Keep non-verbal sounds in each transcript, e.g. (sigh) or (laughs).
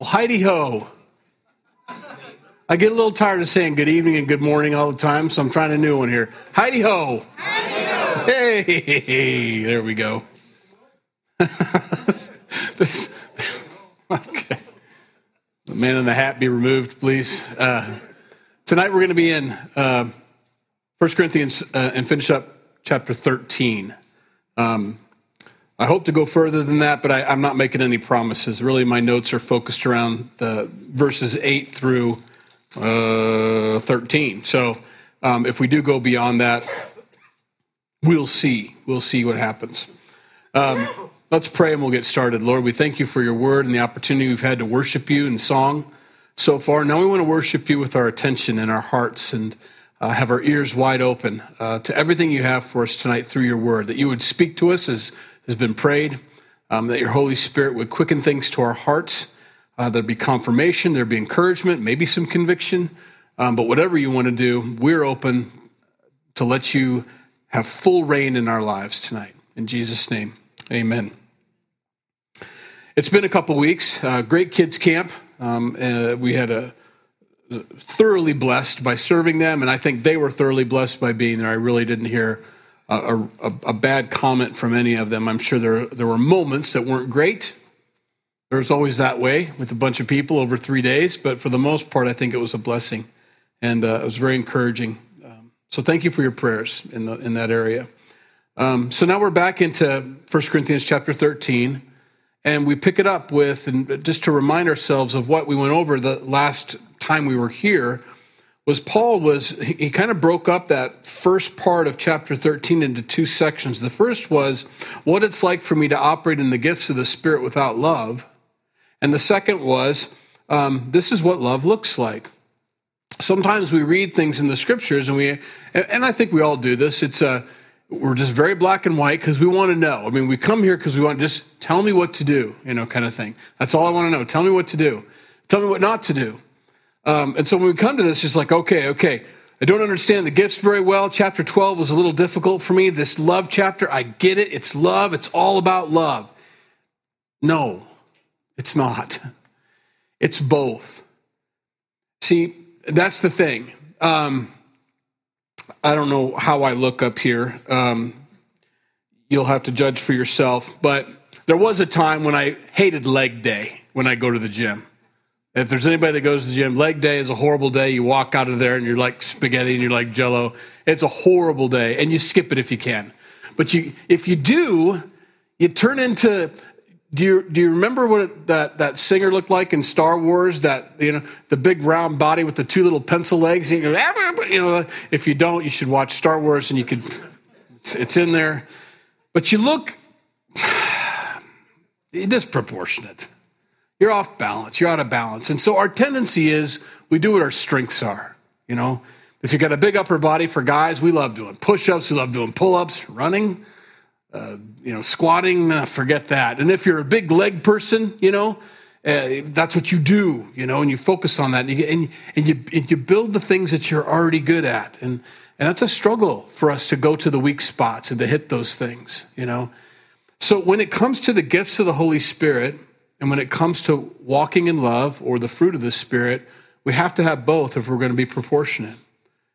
Well, Heidi ho. I get a little tired of saying good evening and good morning all the time, so I'm trying a new one here. Heidi ho. Hey, there we go. (laughs) this, okay. The man in the hat be removed, please. Uh, tonight we're going to be in uh, 1 Corinthians uh, and finish up chapter 13. Um, I hope to go further than that, but I, am not making any promises. Really, my notes are focused around the verses 8 through uh, 13. So um, if we do go beyond that, we'll see. We'll see what happens. Um, let's pray and we'll get started. Lord, we thank you for your word and the opportunity we've had to worship you in song so far. Now we want to worship you with our attention and our hearts and uh, have our ears wide open uh, to everything you have for us tonight through your word, that you would speak to us as has been prayed, um, that your Holy Spirit would quicken things to our hearts. Uh, there'd be confirmation, there'd be encouragement, maybe some conviction. Um, but whatever you want to do, we're open to let you have full reign in our lives tonight. In Jesus' name, amen. It's been a couple weeks. Uh, great kids camp. Um, uh, we had a thoroughly blessed by serving them, and I think they were thoroughly blessed by being there. I really didn't hear a, a, a bad comment from any of them. I'm sure there there were moments that weren't great. There's always that way with a bunch of people over three days, but for the most part, I think it was a blessing, and uh, it was very encouraging. Um, so thank you for your prayers in the in that area. Um, so now we're back into 1 Corinthians chapter 13, and we pick it up with, and just to remind ourselves of what we went over the last time we were here was Paul was he kind of broke up that first part of chapter 13 into two sections. The first was what it's like for me to operate in the gifts of the Spirit without love, and the second was um, this is what love looks like. Sometimes we read things in the scriptures, and we and I think we all do this. It's a we're just very black and white because we want to know. I mean, we come here because we want just tell me what to do, you know, kind of thing. That's all I want to know. Tell me what to do. Tell me what not to do. Um, and so when we come to this, it's like, okay, okay, I don't understand the gifts very well. Chapter 12 was a little difficult for me. This love chapter, I get it. It's love, it's all about love. No, it's not. It's both. See, that's the thing. Um, I don't know how I look up here. Um, you'll have to judge for yourself. But there was a time when I hated leg day when I go to the gym. If there's anybody that goes to the gym, leg day is a horrible day. You walk out of there and you're like spaghetti and you're like jello. It's a horrible day, and you skip it if you can. But you, if you do, you turn into. Do you, do you remember what it, that, that singer looked like in Star Wars? That you know the big round body with the two little pencil legs. You, go, ah, you know, if you don't, you should watch Star Wars, and you could. It's in there, but you look (sighs) disproportionate. You're off balance. You're out of balance. And so our tendency is we do what our strengths are. You know, if you got a big upper body for guys, we love doing push ups, we love doing pull ups, running, uh, you know, squatting, uh, forget that. And if you're a big leg person, you know, uh, that's what you do, you know, and you focus on that and you, and, and, you, and you build the things that you're already good at. And, and that's a struggle for us to go to the weak spots and to hit those things, you know. So when it comes to the gifts of the Holy Spirit, and when it comes to walking in love or the fruit of the Spirit, we have to have both if we're going to be proportionate.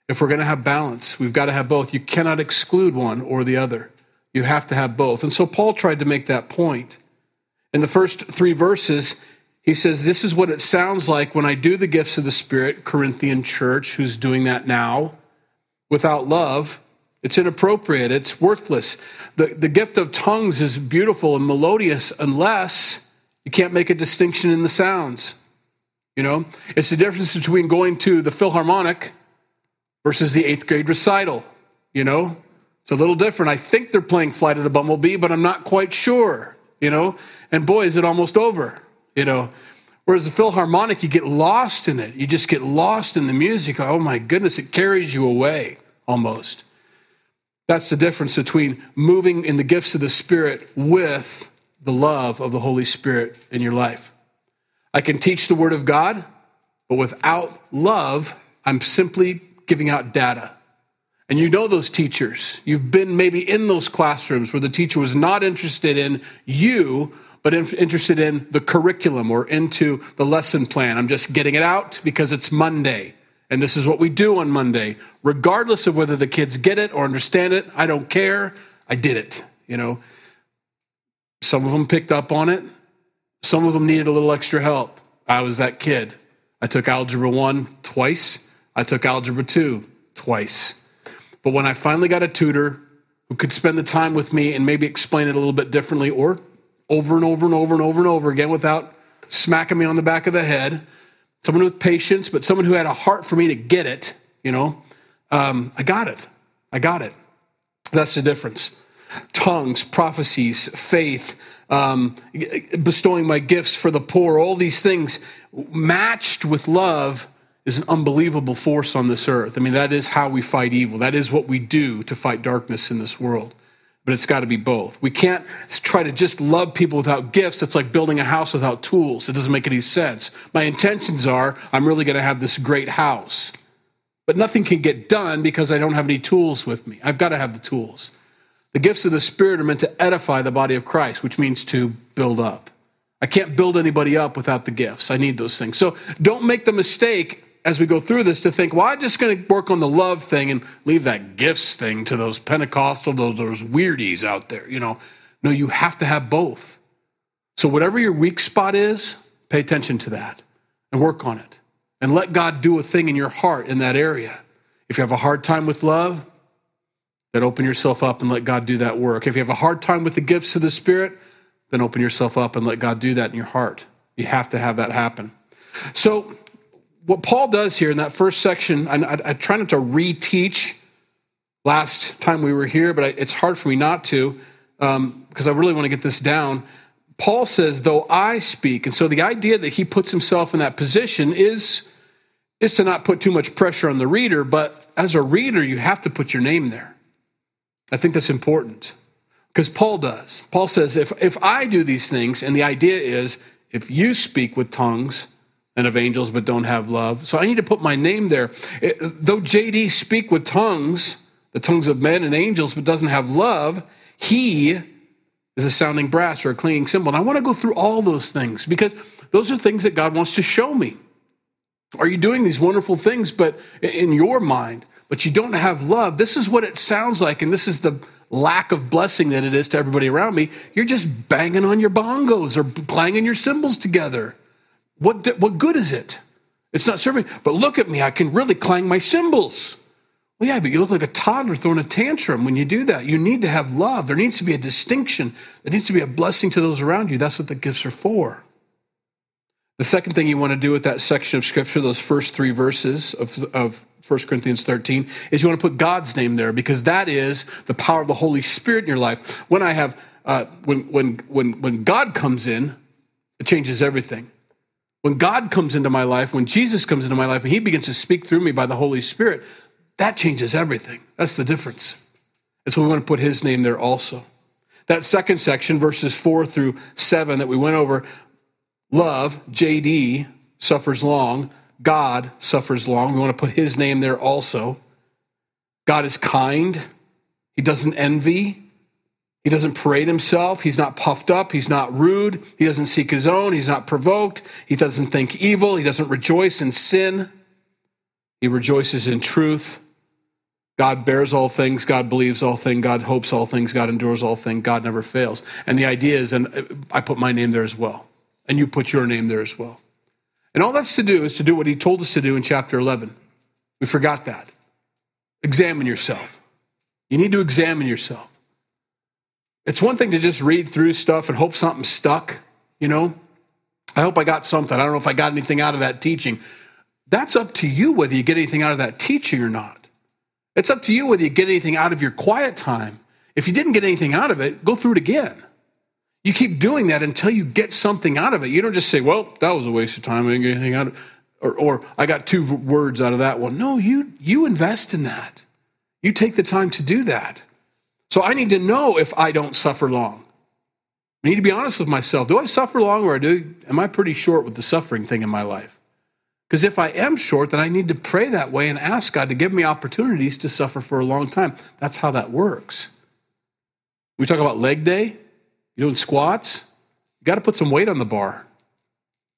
If we're going to have balance, we've got to have both. You cannot exclude one or the other. You have to have both. And so Paul tried to make that point. In the first three verses, he says, This is what it sounds like when I do the gifts of the Spirit, Corinthian church, who's doing that now, without love. It's inappropriate. It's worthless. The, the gift of tongues is beautiful and melodious unless you can't make a distinction in the sounds. You know, it's the difference between going to the Philharmonic versus the eighth grade recital. You know, it's a little different. I think they're playing Flight of the Bumblebee, but I'm not quite sure. You know, and boy, is it almost over. You know, whereas the Philharmonic, you get lost in it. You just get lost in the music. Oh my goodness, it carries you away almost. That's the difference between moving in the gifts of the Spirit with the love of the Holy Spirit in your life. I can teach the Word of God, but without love, I'm simply giving out data. And you know those teachers. You've been maybe in those classrooms where the teacher was not interested in you, but interested in the curriculum or into the lesson plan. I'm just getting it out because it's Monday. And this is what we do on Monday. Regardless of whether the kids get it or understand it, I don't care. I did it. You know, some of them picked up on it. Some of them needed a little extra help. I was that kid. I took Algebra 1 twice. I took Algebra 2 twice. But when I finally got a tutor who could spend the time with me and maybe explain it a little bit differently or over and over and over and over and over again without smacking me on the back of the head, someone with patience, but someone who had a heart for me to get it, you know, um, I got it. I got it. That's the difference. Tongues, prophecies, faith, um, bestowing my gifts for the poor, all these things matched with love is an unbelievable force on this earth. I mean, that is how we fight evil. That is what we do to fight darkness in this world. But it's got to be both. We can't try to just love people without gifts. It's like building a house without tools. It doesn't make any sense. My intentions are I'm really going to have this great house. But nothing can get done because I don't have any tools with me. I've got to have the tools. The gifts of the Spirit are meant to edify the body of Christ, which means to build up. I can't build anybody up without the gifts. I need those things. So don't make the mistake as we go through this to think, well, I'm just going to work on the love thing and leave that gifts thing to those Pentecostal, those, those weirdies out there. You know, no, you have to have both. So whatever your weak spot is, pay attention to that and work on it and let God do a thing in your heart in that area. If you have a hard time with love, then open yourself up and let God do that work. If you have a hard time with the gifts of the Spirit, then open yourself up and let God do that in your heart. You have to have that happen. So, what Paul does here in that first section, I, I, I try not to reteach last time we were here, but I, it's hard for me not to because um, I really want to get this down. Paul says, though I speak. And so the idea that he puts himself in that position is, is to not put too much pressure on the reader, but as a reader, you have to put your name there. I think that's important because Paul does. Paul says, if, if I do these things, and the idea is if you speak with tongues and of angels but don't have love, so I need to put my name there. It, though JD speak with tongues, the tongues of men and angels, but doesn't have love, he is a sounding brass or a clinging cymbal. And I want to go through all those things because those are things that God wants to show me. Are you doing these wonderful things, but in your mind? But you don't have love, this is what it sounds like, and this is the lack of blessing that it is to everybody around me. You're just banging on your bongos or clanging your cymbals together. What, what good is it? It's not serving. But look at me, I can really clang my cymbals. Well, yeah, but you look like a toddler throwing a tantrum when you do that. You need to have love. There needs to be a distinction. There needs to be a blessing to those around you. That's what the gifts are for. The second thing you want to do with that section of scripture, those first three verses of, of 1 Corinthians 13, is you want to put God's name there because that is the power of the Holy Spirit in your life. When I have, uh, when, when, when, when God comes in, it changes everything. When God comes into my life, when Jesus comes into my life and he begins to speak through me by the Holy Spirit, that changes everything. That's the difference. And so we want to put his name there also. That second section, verses four through seven that we went over, love, JD, suffers long. God suffers long. We want to put his name there also. God is kind. He doesn't envy. He doesn't parade himself. He's not puffed up. He's not rude. He doesn't seek his own. He's not provoked. He doesn't think evil. He doesn't rejoice in sin. He rejoices in truth. God bears all things. God believes all things. God hopes all things. God endures all things. God never fails. And the idea is, and I put my name there as well. And you put your name there as well. And all that's to do is to do what he told us to do in chapter 11. We forgot that. Examine yourself. You need to examine yourself. It's one thing to just read through stuff and hope something stuck, you know? I hope I got something. I don't know if I got anything out of that teaching. That's up to you whether you get anything out of that teaching or not. It's up to you whether you get anything out of your quiet time. If you didn't get anything out of it, go through it again. You keep doing that until you get something out of it. You don't just say, well, that was a waste of time. I didn't get anything out of it. Or, or I got two words out of that one. No, you, you invest in that. You take the time to do that. So I need to know if I don't suffer long. I need to be honest with myself. Do I suffer long or do, am I pretty short with the suffering thing in my life? Because if I am short, then I need to pray that way and ask God to give me opportunities to suffer for a long time. That's how that works. We talk about leg day, you're doing squats, you got to put some weight on the bar.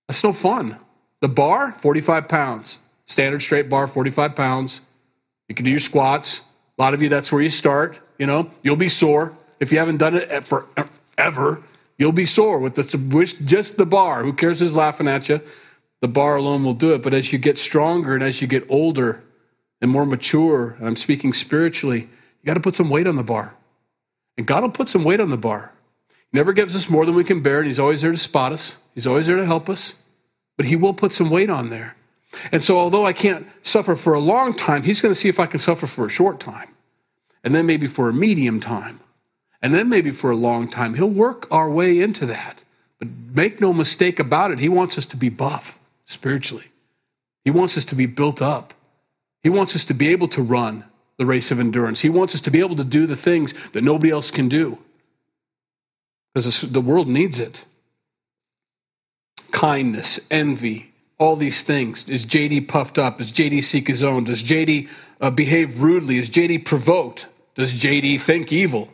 That's no fun. The bar, 45 pounds. Standard straight bar, 45 pounds. You can do your squats. A lot of you, that's where you start. You know, you'll be sore. If you haven't done it forever, you'll be sore with the, just the bar. Who cares who's laughing at you? The bar alone will do it. But as you get stronger and as you get older and more mature, and I'm speaking spiritually, you got to put some weight on the bar. And God will put some weight on the bar. Never gives us more than we can bear, and He's always there to spot us. He's always there to help us. But He will put some weight on there. And so, although I can't suffer for a long time, He's going to see if I can suffer for a short time, and then maybe for a medium time, and then maybe for a long time. He'll work our way into that. But make no mistake about it, He wants us to be buff spiritually. He wants us to be built up. He wants us to be able to run the race of endurance. He wants us to be able to do the things that nobody else can do because the world needs it. Kindness, envy, all these things. Is JD puffed up? Does JD seek his own? Does JD uh, behave rudely? Is JD provoked? Does JD think evil?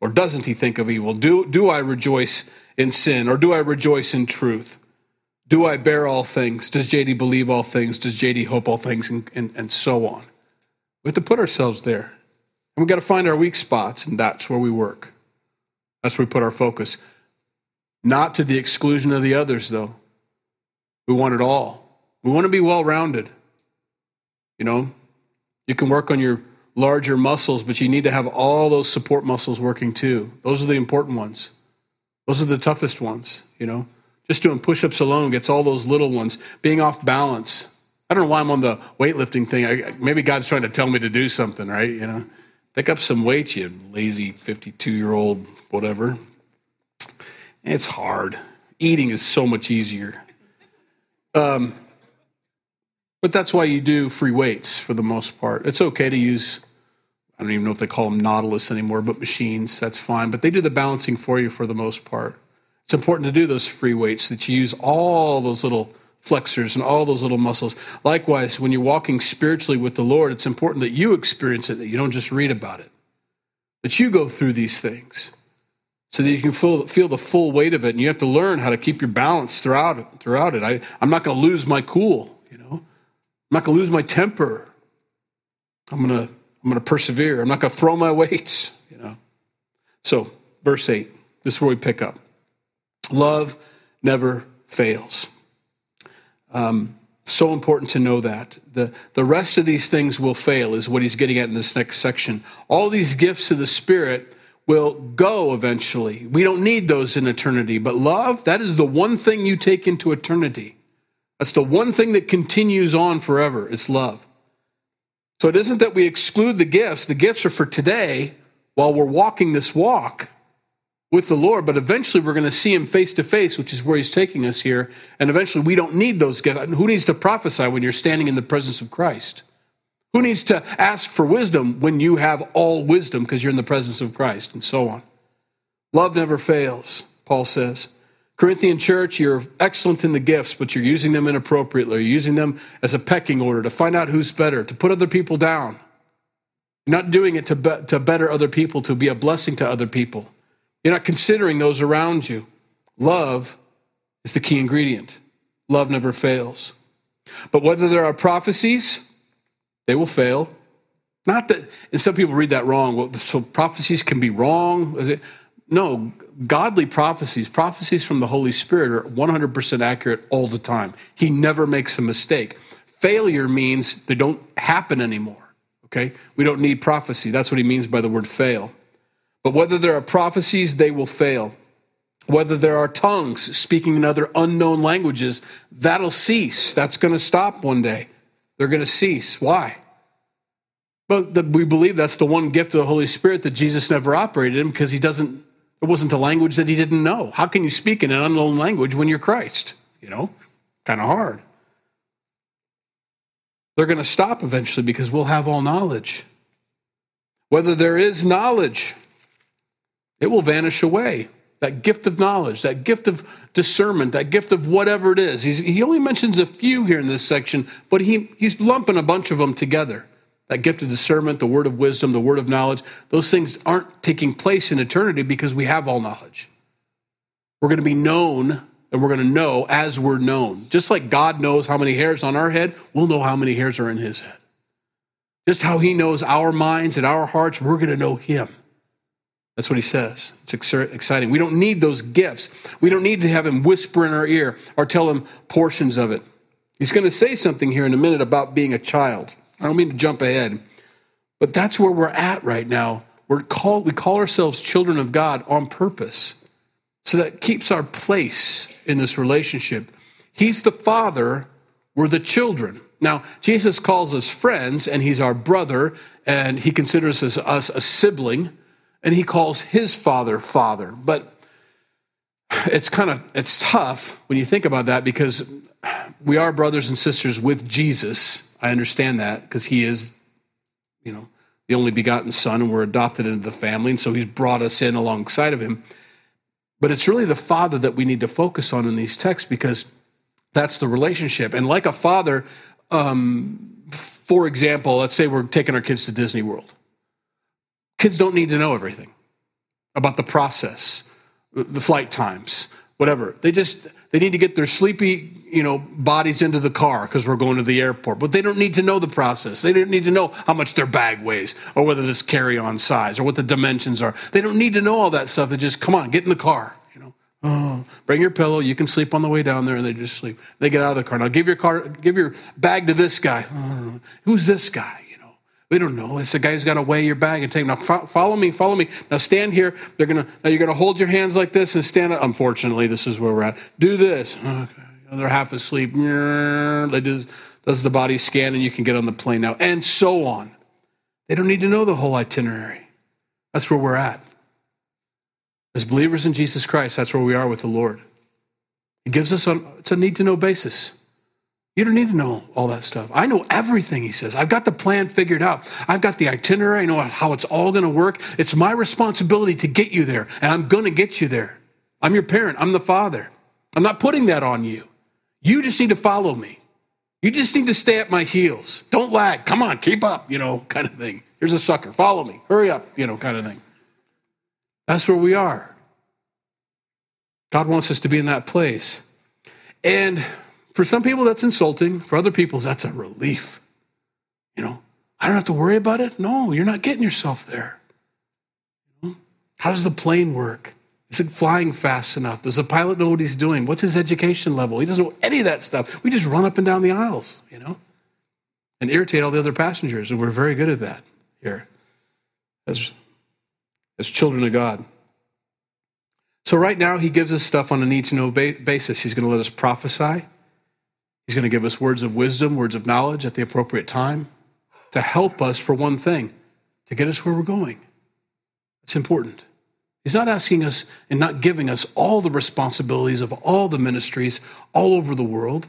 Or doesn't he think of evil? Do, do I rejoice in sin? Or do I rejoice in truth? Do I bear all things? Does JD believe all things? Does JD hope all things? And, and, and so on. We have to put ourselves there. And we've got to find our weak spots, and that's where we work. That's where we put our focus. Not to the exclusion of the others, though. We want it all. We want to be well rounded. You know, you can work on your larger muscles, but you need to have all those support muscles working too. Those are the important ones. Those are the toughest ones, you know. Just doing push ups alone gets all those little ones. Being off balance. I don't know why I'm on the weightlifting thing. I, maybe God's trying to tell me to do something, right? You know, pick up some weights, you lazy 52 year old, whatever. It's hard. Eating is so much easier. Um, but that's why you do free weights for the most part. It's okay to use, I don't even know if they call them Nautilus anymore, but machines, that's fine. But they do the balancing for you for the most part. It's important to do those free weights that you use all those little flexors and all those little muscles. Likewise, when you're walking spiritually with the Lord, it's important that you experience it, that you don't just read about it, that you go through these things so that you can feel, feel the full weight of it. And you have to learn how to keep your balance throughout it. Throughout it. I, I'm not going to lose my cool, you know. I'm not going to lose my temper. I'm going to I'm going to persevere. I'm not going to throw my weights, you know. So, verse 8. This is where we pick up. Love never fails. Um, so important to know that. The, the rest of these things will fail, is what he's getting at in this next section. All these gifts of the Spirit will go eventually. We don't need those in eternity. But love, that is the one thing you take into eternity. That's the one thing that continues on forever. It's love. So it isn't that we exclude the gifts, the gifts are for today while we're walking this walk with the Lord, but eventually we're going to see him face to face, which is where he's taking us here. And eventually we don't need those gifts. Who needs to prophesy when you're standing in the presence of Christ? Who needs to ask for wisdom when you have all wisdom because you're in the presence of Christ and so on? Love never fails, Paul says. Corinthian church, you're excellent in the gifts, but you're using them inappropriately. You're using them as a pecking order to find out who's better, to put other people down. You're not doing it to, be, to better other people, to be a blessing to other people. You're not considering those around you. Love is the key ingredient. Love never fails. But whether there are prophecies, they will fail. Not that, and some people read that wrong. Well, so prophecies can be wrong. No, godly prophecies, prophecies from the Holy Spirit are 100% accurate all the time. He never makes a mistake. Failure means they don't happen anymore. Okay? We don't need prophecy. That's what he means by the word fail. But whether there are prophecies, they will fail. Whether there are tongues speaking in other unknown languages, that'll cease. That's going to stop one day. They're going to cease. Why? But the, we believe that's the one gift of the Holy Spirit that Jesus never operated in because he doesn't, it wasn't a language that he didn't know. How can you speak in an unknown language when you're Christ? You know, kind of hard. They're going to stop eventually because we'll have all knowledge. Whether there is knowledge, it will vanish away. that gift of knowledge, that gift of discernment, that gift of whatever it is. He's, he only mentions a few here in this section, but he, he's lumping a bunch of them together. That gift of discernment, the word of wisdom, the word of knowledge, those things aren't taking place in eternity because we have all knowledge. We're going to be known and we're going to know as we're known. Just like God knows how many hairs on our head, we'll know how many hairs are in his head. Just how he knows our minds and our hearts, we're going to know him. That's what he says. It's exciting. We don't need those gifts. We don't need to have him whisper in our ear or tell him portions of it. He's going to say something here in a minute about being a child. I don't mean to jump ahead, but that's where we're at right now. We're called, we call ourselves children of God on purpose. So that keeps our place in this relationship. He's the father, we're the children. Now, Jesus calls us friends, and he's our brother, and he considers us, us a sibling and he calls his father father. But it's kind of it's tough when you think about that because we are brothers and sisters with Jesus. I understand that because he is, you know, the only begotten son and we're adopted into the family and so he's brought us in alongside of him. But it's really the father that we need to focus on in these texts because that's the relationship. And like a father, um, for example, let's say we're taking our kids to Disney World. Kids don't need to know everything about the process, the flight times, whatever. They just they need to get their sleepy, you know, bodies into the car because we're going to the airport. But they don't need to know the process. They don't need to know how much their bag weighs or whether it's carry-on size or what the dimensions are. They don't need to know all that stuff. They just come on, get in the car. You know, oh, bring your pillow. You can sleep on the way down there, and they just sleep. They get out of the car. Now give your car, give your bag to this guy. Oh, who's this guy? We don't know. It's the guy who's got to weigh your bag and take. Now follow me, follow me. Now stand here. They're gonna. Now you're gonna hold your hands like this and stand up. Unfortunately, this is where we're at. Do this. Okay. They're half asleep. They do, does the body scan and you can get on the plane now, and so on. They don't need to know the whole itinerary. That's where we're at. As believers in Jesus Christ, that's where we are with the Lord. It gives us a, it's a need to know basis. You don't need to know all that stuff. I know everything, he says. I've got the plan figured out. I've got the itinerary. I know how it's all going to work. It's my responsibility to get you there, and I'm going to get you there. I'm your parent. I'm the father. I'm not putting that on you. You just need to follow me. You just need to stay at my heels. Don't lag. Come on, keep up, you know, (laughs) kind of thing. Here's a sucker. Follow me. Hurry up, you know, kind of thing. That's where we are. God wants us to be in that place. And for some people, that's insulting. For other people, that's a relief. You know, I don't have to worry about it. No, you're not getting yourself there. How does the plane work? Is it flying fast enough? Does the pilot know what he's doing? What's his education level? He doesn't know any of that stuff. We just run up and down the aisles, you know, and irritate all the other passengers. And we're very good at that here as, as children of God. So, right now, he gives us stuff on a need to know basis. He's going to let us prophesy. He's going to give us words of wisdom, words of knowledge at the appropriate time to help us for one thing, to get us where we're going. It's important. He's not asking us and not giving us all the responsibilities of all the ministries all over the world.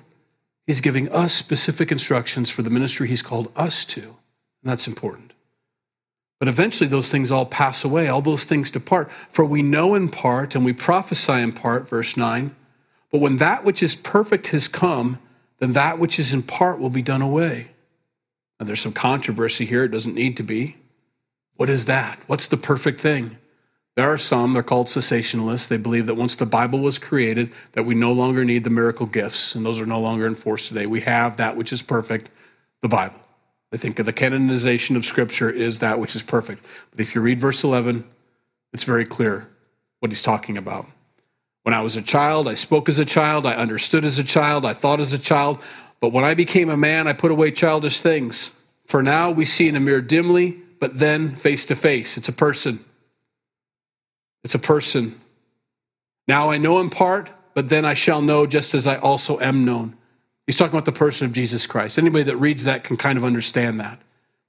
He's giving us specific instructions for the ministry he's called us to. And that's important. But eventually, those things all pass away, all those things depart. For we know in part and we prophesy in part, verse 9. But when that which is perfect has come, then that which is in part will be done away. Now, there's some controversy here. It doesn't need to be. What is that? What's the perfect thing? There are some, they're called cessationalists. They believe that once the Bible was created, that we no longer need the miracle gifts, and those are no longer enforced today. We have that which is perfect, the Bible. They think of the canonization of Scripture is that which is perfect. But if you read verse 11, it's very clear what he's talking about. When I was a child, I spoke as a child, I understood as a child, I thought as a child. But when I became a man, I put away childish things. For now we see in a mirror dimly, but then face to face. It's a person. It's a person. Now I know in part, but then I shall know just as I also am known. He's talking about the person of Jesus Christ. Anybody that reads that can kind of understand that.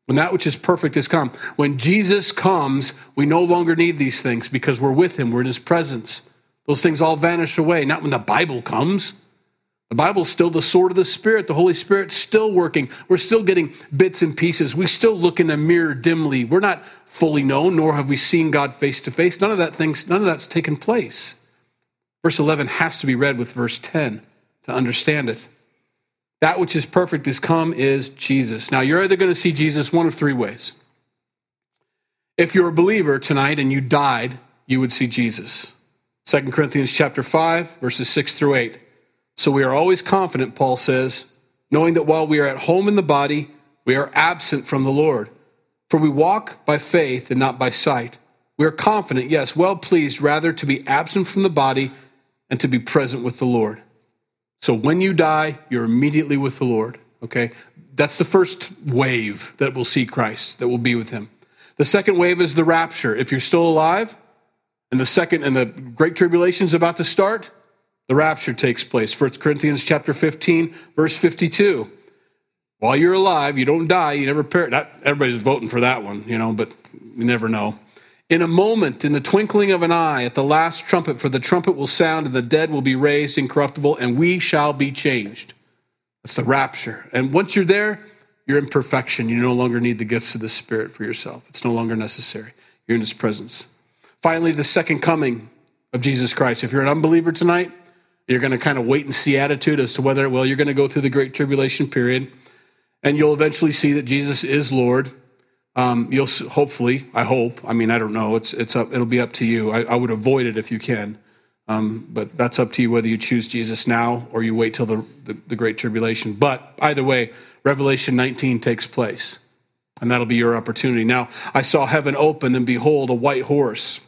When that which is perfect has come. When Jesus comes, we no longer need these things because we're with him, we're in his presence. Those things all vanish away, not when the Bible comes. The Bible's still the sword of the Spirit. The Holy Spirit's still working. We're still getting bits and pieces. We still look in a mirror dimly. We're not fully known, nor have we seen God face to face. None of that things, none of that's taken place. Verse 11 has to be read with verse 10 to understand it. That which is perfect is come is Jesus. Now, you're either going to see Jesus one of three ways. If you're a believer tonight and you died, you would see Jesus. 2 Corinthians chapter 5, verses 6 through 8. So we are always confident, Paul says, knowing that while we are at home in the body, we are absent from the Lord. For we walk by faith and not by sight. We are confident, yes, well pleased rather to be absent from the body and to be present with the Lord. So when you die, you're immediately with the Lord. Okay? That's the first wave that will see Christ, that will be with him. The second wave is the rapture. If you're still alive, and the second and the great tribulation is about to start, the rapture takes place. 1 Corinthians chapter 15, verse 52. While you're alive, you don't die, you never perish. Everybody's voting for that one, you know, but you never know. In a moment, in the twinkling of an eye, at the last trumpet, for the trumpet will sound, and the dead will be raised incorruptible, and we shall be changed. That's the rapture. And once you're there, you're in perfection. You no longer need the gifts of the Spirit for yourself. It's no longer necessary. You're in His presence. Finally, the second coming of Jesus Christ. If you're an unbeliever tonight, you're going to kind of wait and see attitude as to whether, well, you're going to go through the Great Tribulation period, and you'll eventually see that Jesus is Lord. Um, you'll hopefully, I hope. I mean, I don't know. It's it's up. It'll be up to you. I, I would avoid it if you can, um, but that's up to you whether you choose Jesus now or you wait till the, the, the Great Tribulation. But either way, Revelation 19 takes place, and that'll be your opportunity. Now, I saw heaven open, and behold, a white horse,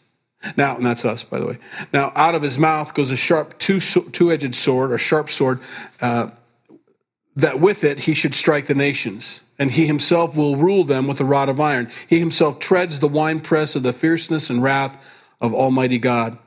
Now, and that's us, by the way. Now, out of his mouth goes a sharp two, two-edged sword, or sharp sword, uh, that with it he should strike the nations, and he himself will rule them with a rod of iron. He himself treads the winepress of the fierceness and wrath of Almighty God.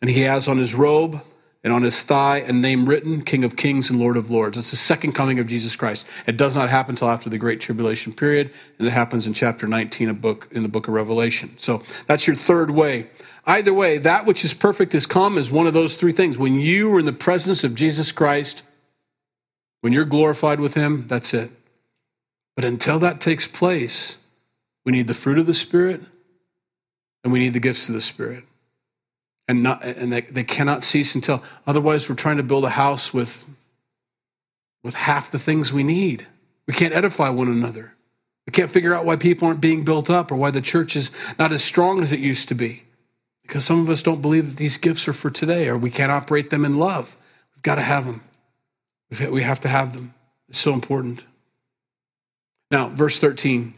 And he has on his robe and on his thigh a name written, King of Kings and Lord of Lords. It's the second coming of Jesus Christ. It does not happen until after the Great Tribulation period, and it happens in chapter 19 of book, in the book of Revelation. So that's your third way. Either way, that which is perfect is come is one of those three things. When you are in the presence of Jesus Christ, when you're glorified with Him, that's it. But until that takes place, we need the fruit of the Spirit and we need the gifts of the Spirit. And, not, and they, they cannot cease until, otherwise, we're trying to build a house with, with half the things we need. We can't edify one another. We can't figure out why people aren't being built up or why the church is not as strong as it used to be. Because some of us don't believe that these gifts are for today or we can't operate them in love. We've got to have them. We have to have them. It's so important. Now, verse 13.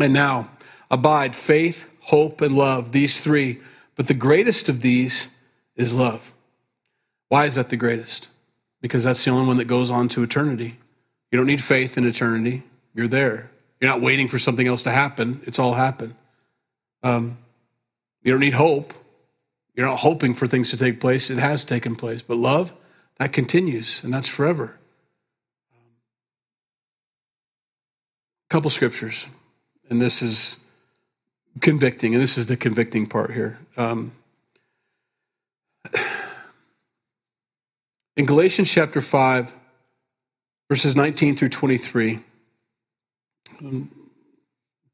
And now, abide faith, hope, and love, these three. But the greatest of these is love. Why is that the greatest? Because that's the only one that goes on to eternity. You don't need faith in eternity. You're there. You're not waiting for something else to happen. It's all happened. Um, you don't need hope. You're not hoping for things to take place. It has taken place. But love, that continues, and that's forever. A couple scriptures, and this is convicting, and this is the convicting part here. Um, (sighs) in Galatians chapter 5, verses 19 through 23, um,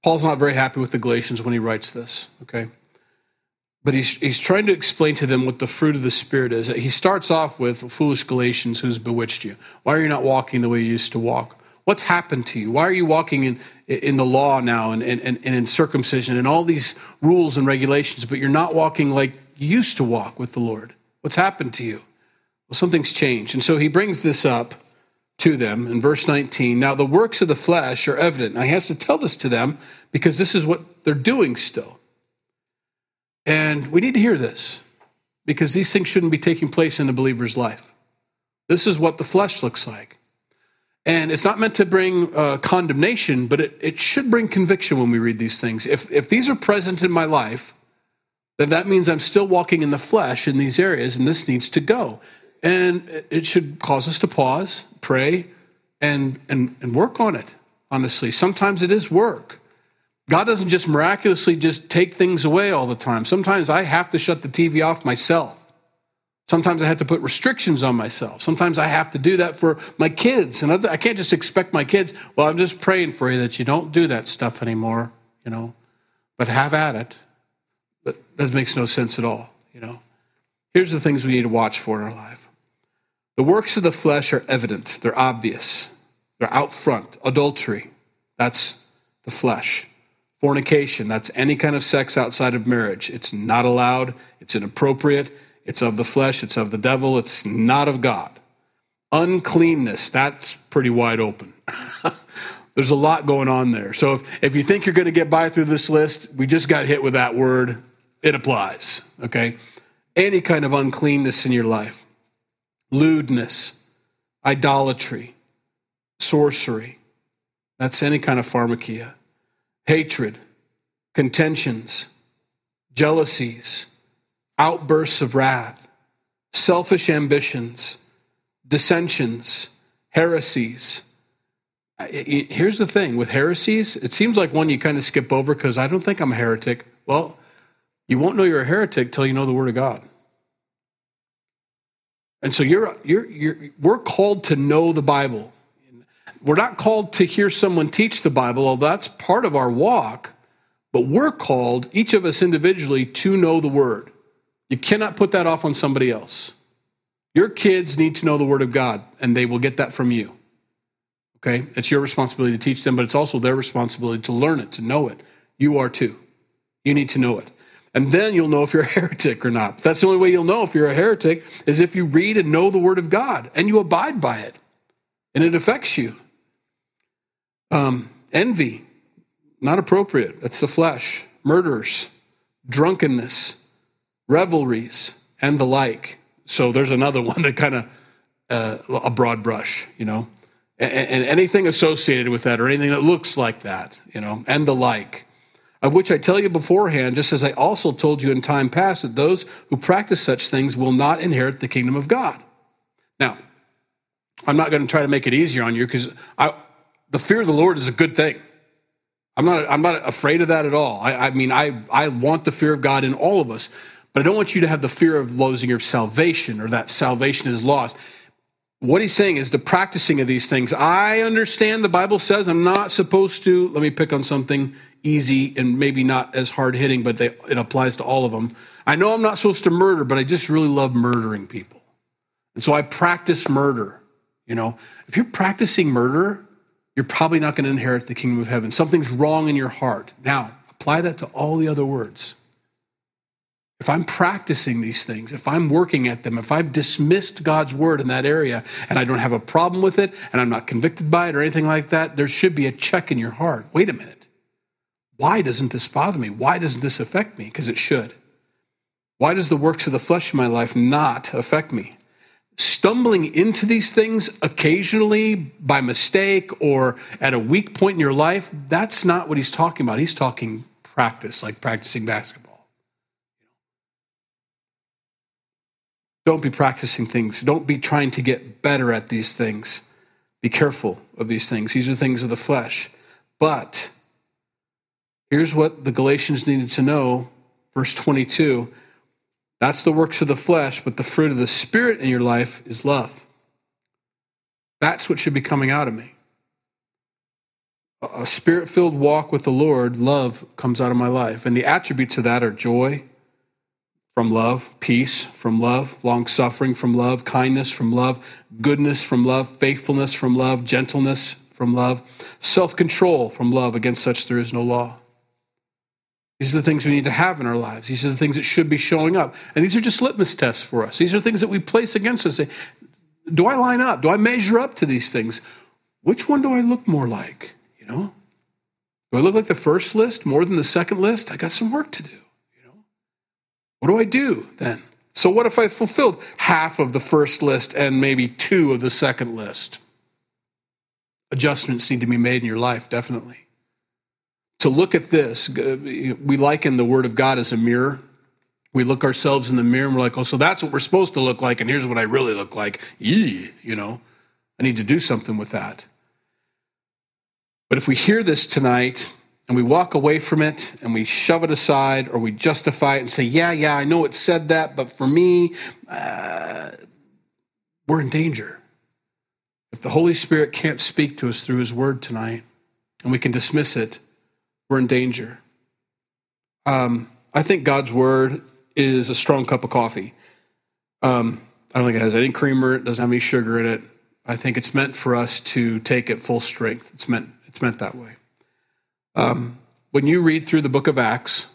Paul's not very happy with the Galatians when he writes this, okay? But he's, he's trying to explain to them what the fruit of the Spirit is. He starts off with foolish Galatians who's bewitched you. Why are you not walking the way you used to walk? What's happened to you? Why are you walking in, in the law now and, and, and in circumcision and all these rules and regulations, but you're not walking like you used to walk with the Lord? What's happened to you? Well, something's changed. And so he brings this up to them in verse 19. Now, the works of the flesh are evident. Now, he has to tell this to them because this is what they're doing still. And we need to hear this because these things shouldn't be taking place in the believer's life. This is what the flesh looks like. And it's not meant to bring uh, condemnation, but it, it should bring conviction when we read these things. If, if these are present in my life, then that means I'm still walking in the flesh in these areas, and this needs to go. And it should cause us to pause, pray, and, and, and work on it, honestly. Sometimes it is work. God doesn't just miraculously just take things away all the time. Sometimes I have to shut the TV off myself. Sometimes I have to put restrictions on myself. Sometimes I have to do that for my kids. And I can't just expect my kids, well, I'm just praying for you that you don't do that stuff anymore, you know. But have at it. But that makes no sense at all, you know. Here's the things we need to watch for in our life. The works of the flesh are evident, they're obvious, they're out front. Adultery, that's the flesh. Fornication, that's any kind of sex outside of marriage. It's not allowed, it's inappropriate, it's of the flesh, it's of the devil, it's not of God. Uncleanness, that's pretty wide open. (laughs) There's a lot going on there. So if, if you think you're going to get by through this list, we just got hit with that word. It applies, okay? Any kind of uncleanness in your life, lewdness, idolatry, sorcery, that's any kind of pharmakeia, hatred, contentions, jealousies, outbursts of wrath, selfish ambitions, dissensions, heresies. Here's the thing with heresies, it seems like one you kind of skip over because I don't think I'm a heretic. Well, you won't know you're a heretic till you know the Word of God. And so you're, you're, you're, we're called to know the Bible. We're not called to hear someone teach the Bible, although that's part of our walk, but we're called, each of us individually, to know the Word. You cannot put that off on somebody else. Your kids need to know the Word of God, and they will get that from you. Okay? It's your responsibility to teach them, but it's also their responsibility to learn it, to know it. You are too. You need to know it. And then you'll know if you're a (laughs) heretic or not. That's the only way you'll know if you're a heretic is if you read and know the Word of God and you abide by it and it affects you. Um, envy, not appropriate. That's the flesh. Murders, drunkenness, revelries, and the like. So there's another (laughs) one that kind of uh, a broad brush, you know, and, and, anything associated with that or anything that looks like that, you know, and the like. Of which I tell you beforehand, just as I also told you in time past, that those who practice such things will not inherit the kingdom of God. Now, I'm not going to try to make it easier on you because the fear of the Lord is a good thing. I'm not, I'm not afraid of that at all. I, I mean, I, I want the fear of God in all of us. But I don't want you to have the fear of losing your salvation or that salvation is lost. What he's saying is the practicing of these things. I understand the Bible says I'm not supposed to, let me pick on something easy and maybe not as hard hitting, but they, it applies to all of them. I know I'm not supposed to murder, but I just really love murdering people. And so I practice murder. You know, if you're practicing murder, you're probably not going to inherit the kingdom of heaven. Something's wrong in your heart. Now, apply that to all the other words if I'm practicing these things, if I'm working at them, if I've dismissed God's word in that area and I don't have a problem with it and I'm not convicted by it or anything like that, there should be a check in your heart. Wait a minute. Why doesn't this bother me? Why doesn't this affect me? Because it should. Why does the works of the flesh in my life not affect me? Stumbling into these things occasionally by mistake or at a weak point in your life, that's not what he's talking about. He's talking practice, like practicing basketball. Don't be practicing things. Don't be trying to get better at these things. Be careful of these things. These are things of the flesh. But here's what the Galatians needed to know, verse 22. That's the works of the flesh, but the fruit of the Spirit in your life is love. That's what should be coming out of me. A spirit filled walk with the Lord, love comes out of my life. And the attributes of that are joy, from love, peace from love, long suffering from love, kindness from love, goodness from love, faithfulness from love, gentleness from love, self control from love. Against such there is no law. These are the things we need to have in our lives. These are the things that should be showing up. And these are just litmus tests for us. These are things that we place against us. Do I line up? Do I measure up to these things? Which one do I look more like? You know? Do I look like the first list more than the second list? I got some work to do. You know? What do I do then? So, what if I fulfilled half of the first list and maybe two of the second list? adjustments need to be made in your life, definitely. To look at this, we liken the Word of God as a mirror. We look ourselves in the mirror and we're like, oh, so that's what we're supposed to look like, and here's what I really look like. Yee, you know, I need to do something with that. But if we hear this tonight and we walk away from it and we shove it aside or we justify it and say, yeah, yeah, I know it said that, but for me, uh, we're in danger. If the Holy Spirit can't speak to us through His Word tonight and we can dismiss it, we're in danger. Um, I think God's Word is a strong cup of coffee. Um, I don't think it has any creamer, it doesn't have any sugar in it. I think it's meant for us to take it full strength. It's meant, it's meant that way. Um, when you read through the book of Acts,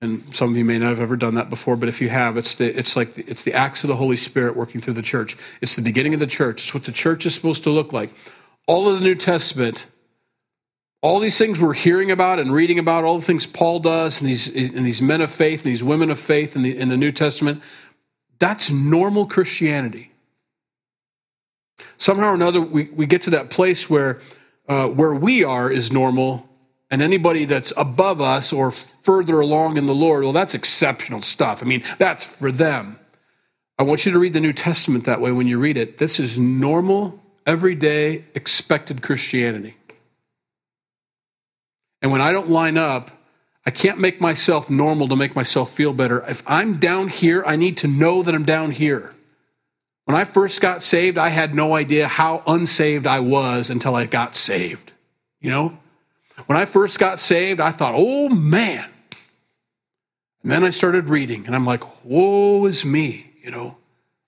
and some of you may not have ever done that before, but if you have, it's the, it's like it's the acts of the Holy Spirit working through the church. It's the beginning of the church. It's what the church is supposed to look like. All of the New Testament, all these things we're hearing about and reading about, all the things Paul does, and these and these men of faith and these women of faith in the in the New Testament, that's normal Christianity. Somehow or another, we, we get to that place where uh, where we are is normal, and anybody that's above us or further along in the Lord, well, that's exceptional stuff. I mean, that's for them. I want you to read the New Testament that way when you read it. This is normal, everyday, expected Christianity. And when I don't line up, I can't make myself normal to make myself feel better. If I'm down here, I need to know that I'm down here. When I first got saved, I had no idea how unsaved I was until I got saved. You know? When I first got saved, I thought, oh man. And then I started reading, and I'm like, woe is me. You know?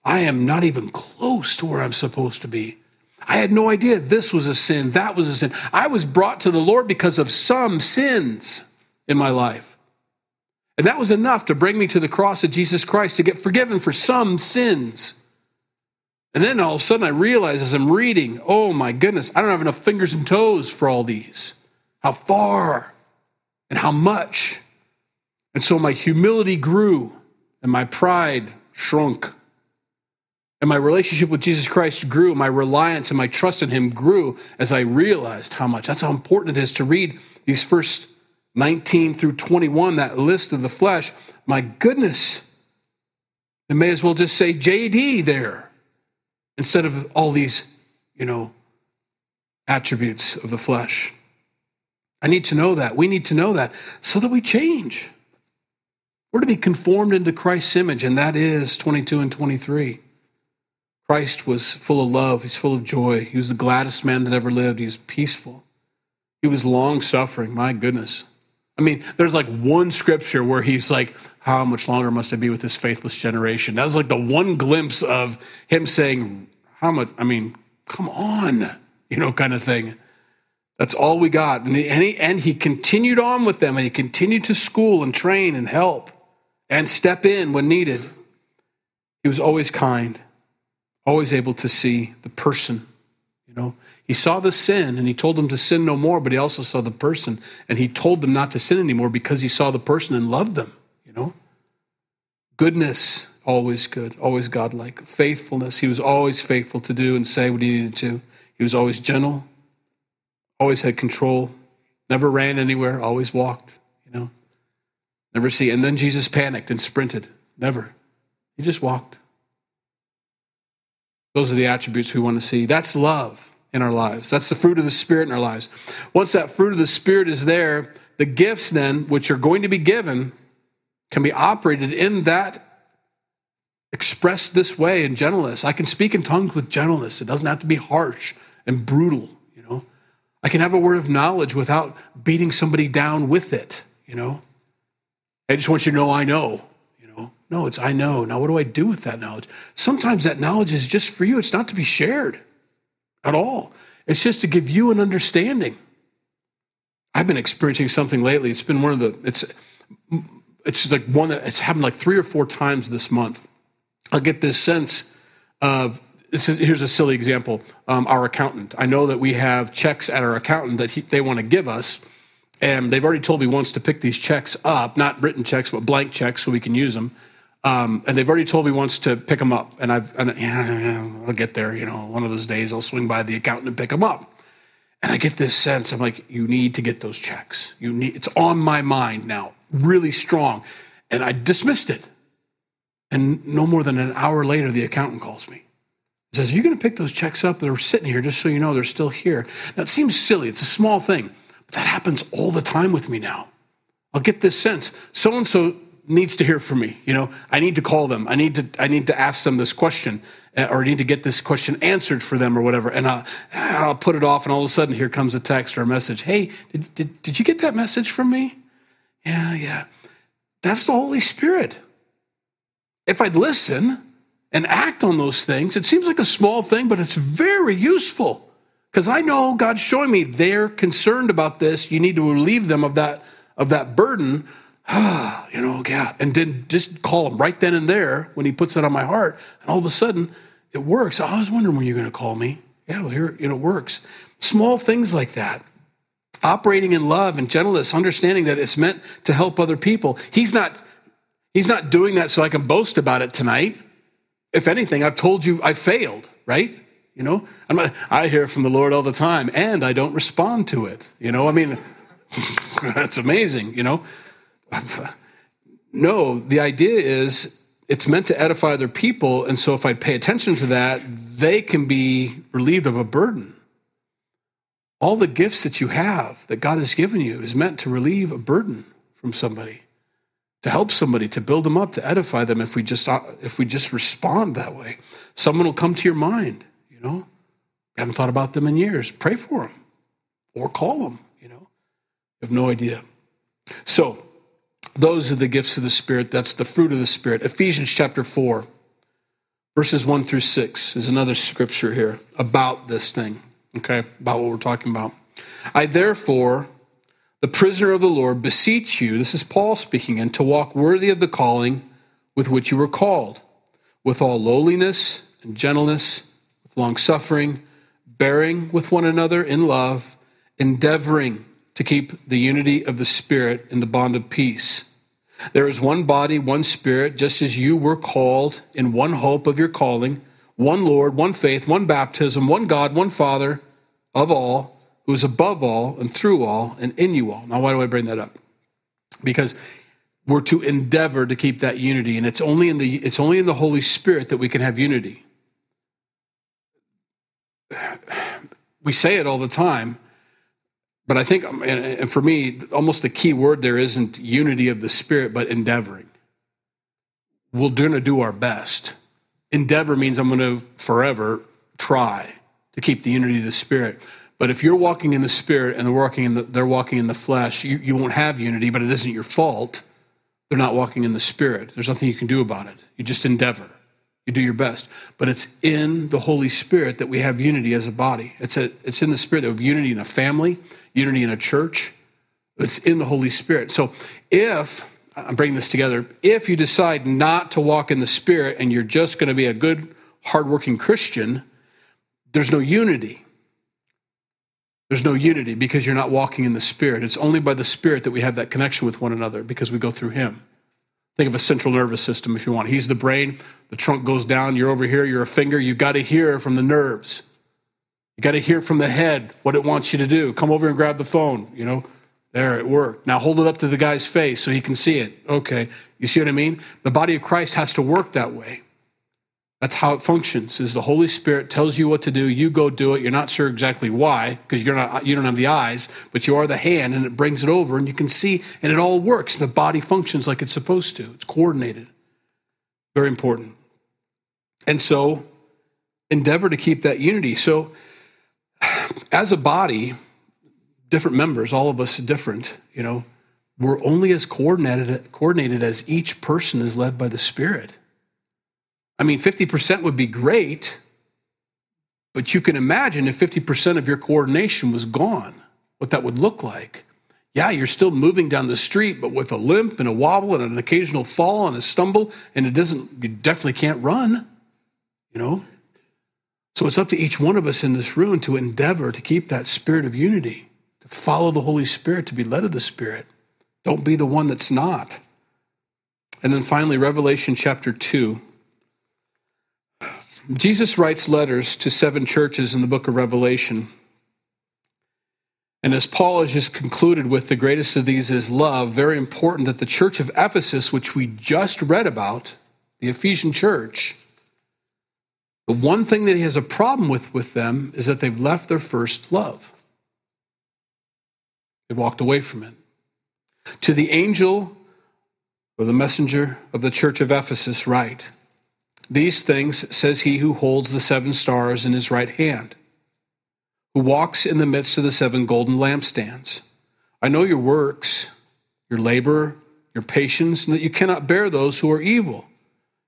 I am not even close to where I'm supposed to be. I had no idea this was a sin, that was a sin. I was brought to the Lord because of some sins in my life. And that was enough to bring me to the cross of Jesus Christ to get forgiven for some sins. And then all of a sudden I realize as I'm reading, oh my goodness, I don't have enough fingers and toes for all these. How far and how much. And so my humility grew and my pride shrunk. And my relationship with Jesus Christ grew. My reliance and my trust in Him grew as I realized how much. That's how important it is to read these first 19 through 21, that list of the flesh. My goodness. It may as well just say JD there instead of all these, you know, attributes of the flesh. I need to know that. We need to know that so that we change. We're to be conformed into Christ's image, and that is 22 and 23. Christ was full of love. He's full of joy. He was the gladdest man that ever lived. He was peaceful. He was long suffering. My goodness. I mean, there's like one scripture where he's like, How much longer must I be with this faithless generation? That was like the one glimpse of him saying, How much? I mean, come on, you know, kind of thing. That's all we got. And he, and he, and he continued on with them and he continued to school and train and help and step in when needed. He was always kind, always able to see the person, you know. He saw the sin and he told them to sin no more, but he also saw the person and he told them not to sin anymore because he saw the person and loved them, you know? Goodness, always good, always godlike. Faithfulness, he was always faithful to do and say what he needed to. He was always gentle, always had control, never ran anywhere, always walked, you know? Never see. And then Jesus panicked and sprinted. Never. He just walked. Those are the attributes we want to see. That's love in our lives. That's the fruit of the Spirit in our lives. Once that fruit of the Spirit is there, the gifts then, which are going to be given, can be operated in that expressed this way in gentleness. I can speak in tongues with gentleness. It doesn't have to be harsh and brutal, you know. I can have a word of knowledge without beating somebody down with it, you know. I just want you to know I know. No, it's I know. Now what do I do with that knowledge? Sometimes that knowledge is just for you. It's not to be shared at all. It's just to give you an understanding. I've been experiencing something lately. It's been one of the it's it's like one that it's happened like three or four times this month. I'll get this sense of is, here's a silly example. Um, our accountant. I know that we have checks at our accountant that he, they want to give us, and they've already told me once to pick these checks up, not written checks, but blank checks, so we can use them. Um, and they've already told me once to pick them up, and I've and, yeah, I'll get there. You know, one of those days I'll swing by the accountant and pick them up. And I get this sense, I'm like, you need to get those checks. You need, it's on my mind now, really strong. And I dismissed it. And no more than an hour later, the accountant calls me. He says, Are you going to pick those checks up? They're sitting here, just so you know, they're still here. Now, it seems silly. It's a small thing, but that happens all the time with me now. I'll get this sense. So and so needs to hear from me. You know, I need to call them. I need to, I need to ask them this question uh, or I need to get this question answered for them or whatever. And I'll, I'll put it off. And all of a sudden, here comes a text or a message. Hey, did, did, did you get that message from me? Yeah, yeah. That's the Holy Spirit. If I'd listen and act on those things, it seems like a small thing, but it's very useful because I know God's showing me they're concerned about this. You need to relieve them of that of that burden. Ah, (sighs) you know, yeah, and then just call him right then and there when he puts it on my heart, and all of a sudden it works. I was wondering when you're going to call me. Yeah, well, here you know, it works. Small things like that operating in love and gentleness, understanding that it's meant to help other people. He's not He's not doing that so I can boast about it tonight. If anything, I've told you I failed, right? You know, i hear from the Lord all the time and I don't respond to it. You know, I mean, (laughs) that's amazing, you know. (laughs) no, the idea is it's meant to edify other people. And so if I pay attention to that, they can be relieved of a burden. All the gifts that you have that God has given you is meant to relieve a burden from somebody to help somebody, to build them up, to edify them if we just if we just respond that way. Someone will come to your mind, you know. You haven't thought about them in years. Pray for them or call them, you know. You have no idea. So, those are the gifts of the Spirit. That's the fruit of the Spirit. Ephesians chapter 4, verses 1 through 6 is another scripture here about this thing, okay, about what we're talking about. I therefore the prisoner of the Lord, beseech you, this is Paul speaking, and to walk worthy of the calling with which you were called, with all lowliness and gentleness, with long suffering, bearing with one another in love, endeavoring to keep the unity of the Spirit in the bond of peace. There is one body, one Spirit, just as you were called in one hope of your calling, one Lord, one faith, one baptism, one God, one Father of all who is above all and through all and in you all. Now, why do I bring that up? Because we're to endeavor to keep that unity, and it's only in the it's only in the Holy Spirit that we can have unity. (sighs) We say it all the time, but I think, um, and for me, almost the key word there isn't unity of the Spirit, but endeavoring. We're going to do our best. Endeavor means I'm going to forever try to keep the unity of the Spirit. But if you're walking in the spirit and they're walking in the, they're walking in the flesh, you, you won't have unity, but it isn't your fault. They're not walking in the spirit. There's nothing you can do about it. You just endeavor. You do your best. But it's in the Holy Spirit that we have unity as a body. It's, a, it's in the spirit of unity in a family, unity in a church. It's in the Holy Spirit. So if, I'm bringing this together, if you decide not to walk in the spirit and you're just going to be a good, hardworking Christian, there's no unity. There's no unity because you're not walking in the Spirit. It's only by the Spirit that we have that connection with one another because we go through Him. Think of a central nervous system if you want. He's the brain, the trunk goes down, you're over here, you're a finger. You've got to hear from the nerves. You got to hear from the head what it wants you to do. Come over and grab the phone, you know. There, it worked. Now hold it up to the guy's face so he can see it. Okay. You see what I mean? The body of Christ has to work that way. That's how it functions. Is the Holy Spirit tells you what to do, you go do it. You're not sure exactly why because you're not you don't have the eyes, but you are the hand and it brings it over and you can see and it all works. The body functions like it's supposed to. It's coordinated. Very important. And so endeavor to keep that unity. So as a body, different members, all of us different, you know, we're only as coordinated coordinated as each person is led by the Spirit. I mean, 50% would be great, but you can imagine if 50% of your coordination was gone, what that would look like. Yeah, you're still moving down the street, but with a limp and a wobble and an occasional fall and a stumble, and it doesn't, you definitely can't run, you know? So it's up to each one of us in this room to endeavor to keep that spirit of unity, to follow the Holy Spirit, to be led of the Spirit. Don't be the one that's not. And then finally, Revelation chapter 2. Jesus writes letters to seven churches in the book of Revelation. And as Paul has just concluded with, the greatest of these is love, very important that the church of Ephesus, which we just read about, the Ephesian church, the one thing that he has a problem with with them is that they've left their first love. They've walked away from it. To the angel or the messenger of the church of Ephesus, write These things says he who holds the seven stars in his right hand, who walks in the midst of the seven golden lampstands. I know your works, your labor, your patience, and that you cannot bear those who are evil.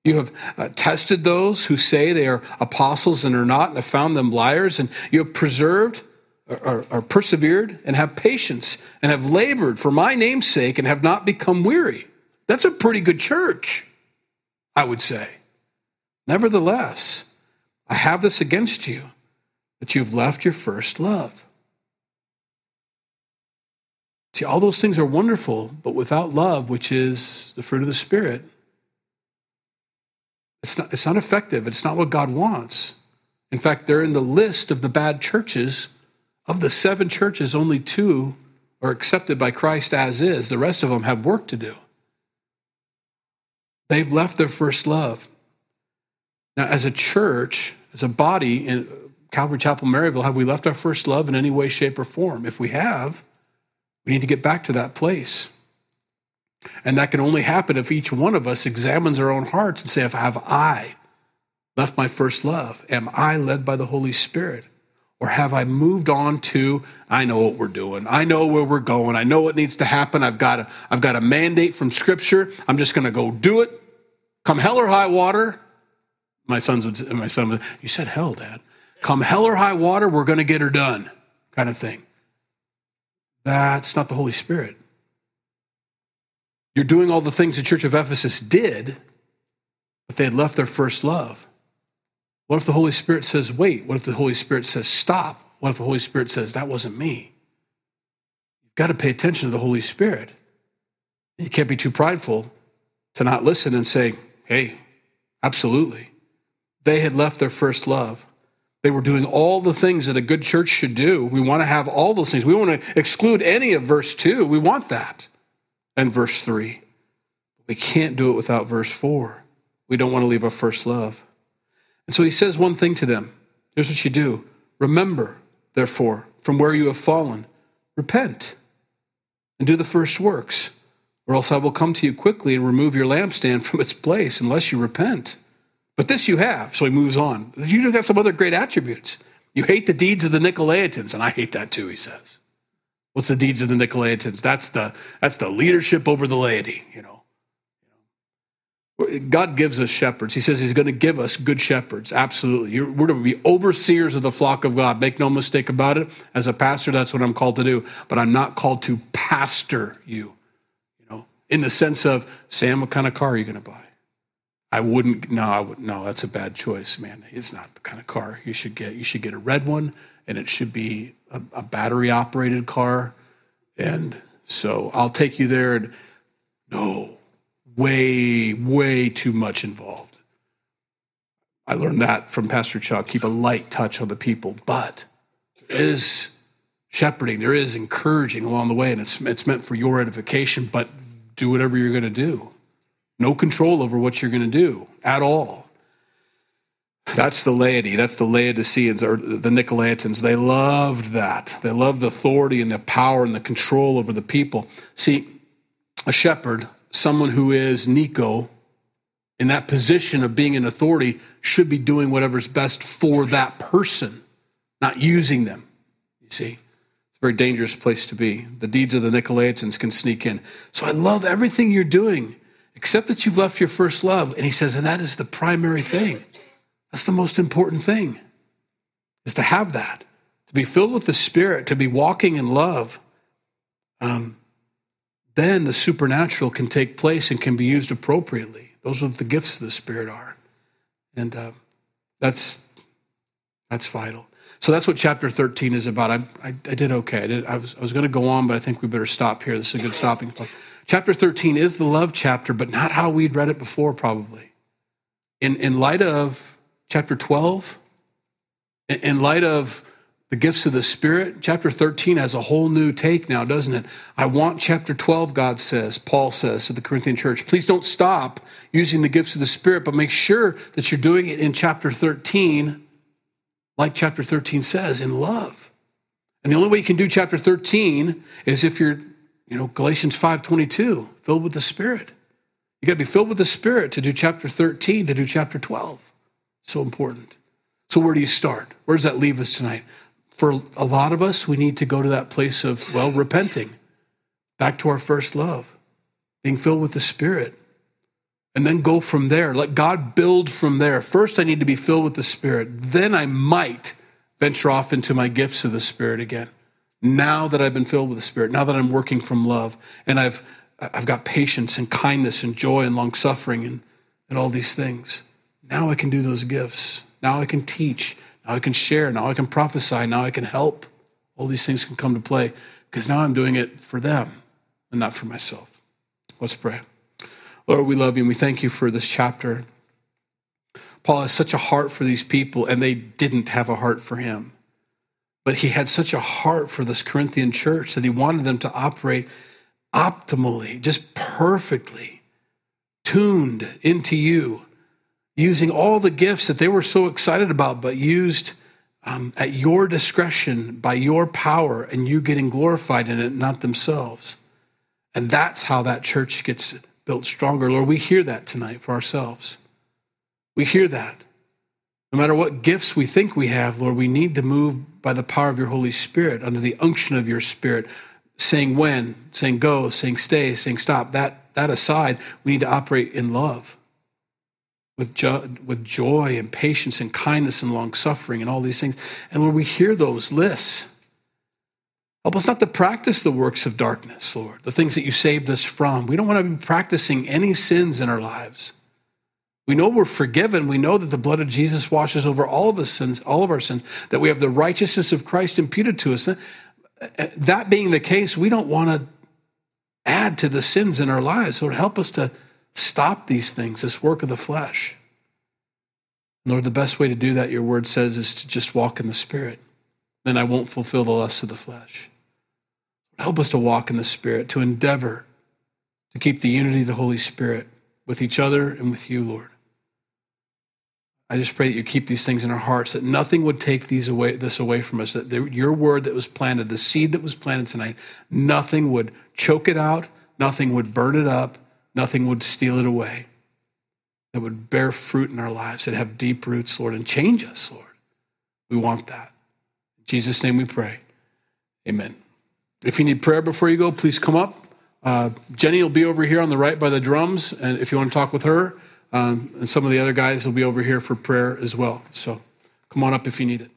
You have uh, tested those who say they are apostles and are not, and have found them liars, and you have preserved or, or persevered and have patience and have labored for my name's sake and have not become weary. That's a pretty good church, I would say. Nevertheless, I have this against you that you've left your first love. See, all those things are wonderful, but without love, which is the fruit of the Spirit, it's not, it's not effective. It's not what God wants. In fact, they're in the list of the bad churches. Of the seven churches, only two are accepted by Christ as is. The rest of them have work to do. They've left their first love. Now, as a church, as a body in Calvary Chapel, Maryville, have we left our first love in any way, shape, or form? If we have, we need to get back to that place. And that can only happen if each one of us examines our own hearts and say, if have I left my first love? Am I led by the Holy Spirit? Or have I moved on to, I know what we're doing. I know where we're going. I know what needs to happen. I've got a, I've got a mandate from Scripture. I'm just going to go do it. Come hell or high water. My sons would, my son would, you said hell, Dad. Come hell or high water, we're going to get her done, kind of thing. That's not the Holy Spirit. You're doing all the things the church of Ephesus did, but they had left their first love. What if the Holy Spirit says, wait? What if the Holy Spirit says, stop? What if the Holy Spirit says, that wasn't me? You've got to pay attention to the Holy Spirit. You can't be too prideful to not listen and say, hey, absolutely. They had left their first love. They were doing all the things that a good church should do. We want to have all those things. We want to exclude any of verse 2. We want that and verse 3. We can't do it without verse 4. We don't want to leave our first love. And so he says one thing to them here's what you do Remember, therefore, from where you have fallen, repent and do the first works, or else I will come to you quickly and remove your lampstand from its place unless you repent. But this you have. So he moves on. You've got some other great attributes. You hate the deeds of the Nicolaitans, and I hate that too, he says. What's the deeds of the Nicolaitans? That's the that's the leadership over the laity, you know. God gives us shepherds. He says He's going to give us good shepherds. Absolutely. You're, we're to be overseers of the flock of God. Make no mistake about it. As a pastor, that's what I'm called to do. But I'm not called to pastor you, you know, in the sense of, Sam, what kind of car are you going to buy? I wouldn't. No, I would, no, that's a bad choice, man. It's not the kind of car you should get. You should get a red one, and it should be a, a battery operated car. And so I'll take you there. And no, way, way too much involved. I learned that from Pastor Chuck. Keep a light touch on the people, but there is shepherding, there is encouraging along the way, and it's, it's meant for your edification, but do whatever you're going to do. No control over what you're going to do at all. That's the laity. That's the Laodiceans or the Nicolaitans. They loved that. They loved the authority and the power and the control over the people. See, a shepherd, someone who is Nico, in that position of being an authority, should be doing whatever's best for that person, not using them. You see? It's a very dangerous place to be. The deeds of the Nicolaitans can sneak in. So I love everything you're doing, except that you've left your first love. And he says, and that is the primary thing. That's the most important thing, is to have that, to be filled with the Spirit, to be walking in love. Um, then the supernatural can take place and can be used appropriately. Those are what the gifts of the Spirit are. And uh, that's, that's vital. So that's what chapter 13 is about. I, I, I did okay. I, did, I was, I was going to go on, but I think we better stop here. This is a good stopping point. Chapter 13 is the love chapter, but not how we'd read it before, probably. In, in light of chapter 12, in light of the gifts of the Spirit, chapter 13 has a whole new take now, doesn't it? I want chapter 12, God says, Paul says to the Corinthian church. Please don't stop using the gifts of the Spirit, but make sure that you're doing it in chapter 13, like chapter 13 says, in love. And the only way you can do chapter 13 is if you're, you know, Galatians 5:22, filled with the Spirit. You got to be filled with the Spirit to do chapter 13, to do chapter 12. So important. So where do you start? Where does that leave us tonight? For a lot of us, we need to go to that place of, well, repenting, back to our first love, being filled with the Spirit, and then go from there. Let God build from there. First, I need to be filled with the Spirit. Then I might venture off into my gifts of the Spirit again. Now that I've been filled with the Spirit, now that I'm working from love, and I've I've got patience and kindness and joy and long suffering and, and all these things. Now I can do those gifts. Now I can teach. Now I can share. Now I can prophesy. Now I can help. All these things can come to play because now I'm doing it for them and not for myself. Let's pray. Lord, we love you and we thank you for this chapter. Paul has such a heart for these people, and they didn't have a heart for him. But he had such a heart for this Corinthian church that he wanted them to operate optimally, just perfectly tuned into you using all the gifts that they were so excited about, but used um, at your discretion by your power and you getting glorified in it, not themselves. And that's how that church gets built stronger. Lord, we hear that tonight for ourselves. We hear that. No matter what gifts we think we have, Lord, we need to move by the power of your Holy Spirit, under the unction of your Spirit, saying when, saying go, saying stay, saying stop. That, that aside, we need to operate in love with, jo- with joy and patience and kindness and long suffering and all these things. And when we hear those lists, help us not to practice the works of darkness, Lord, the things that you saved us from. We don't want to be practicing any sins in our lives. We know we're forgiven. We know that the blood of Jesus washes over all of us sins, all of our sins, that we have the righteousness of Christ imputed to us. That being the case, we don't want to add to the sins in our lives. Lord, help us to Stop these things, this work of the flesh. Lord, the best way to do that, your word says, is to just walk in the Spirit. Then I won't fulfill the lusts of the flesh. Help us to walk in the Spirit, to endeavor to keep the unity of the Holy Spirit with each other and with you, Lord. I just pray that you keep these things in our hearts, that nothing would take these away, this away from us, that the, your word that was planted, the seed that was planted tonight, nothing would choke it out, nothing would burn it up, Nothing would steal it away. That would bear fruit in our lives, that have deep roots, Lord, and change us, Lord. We want that. In Jesus' name we pray. Amen. If you need prayer before you go, please come up. Uh, Jenny will be over here on the right by the drums, and if you want to talk with her, um, and some of the other guys will be over here for prayer as well. So come on up if you need it.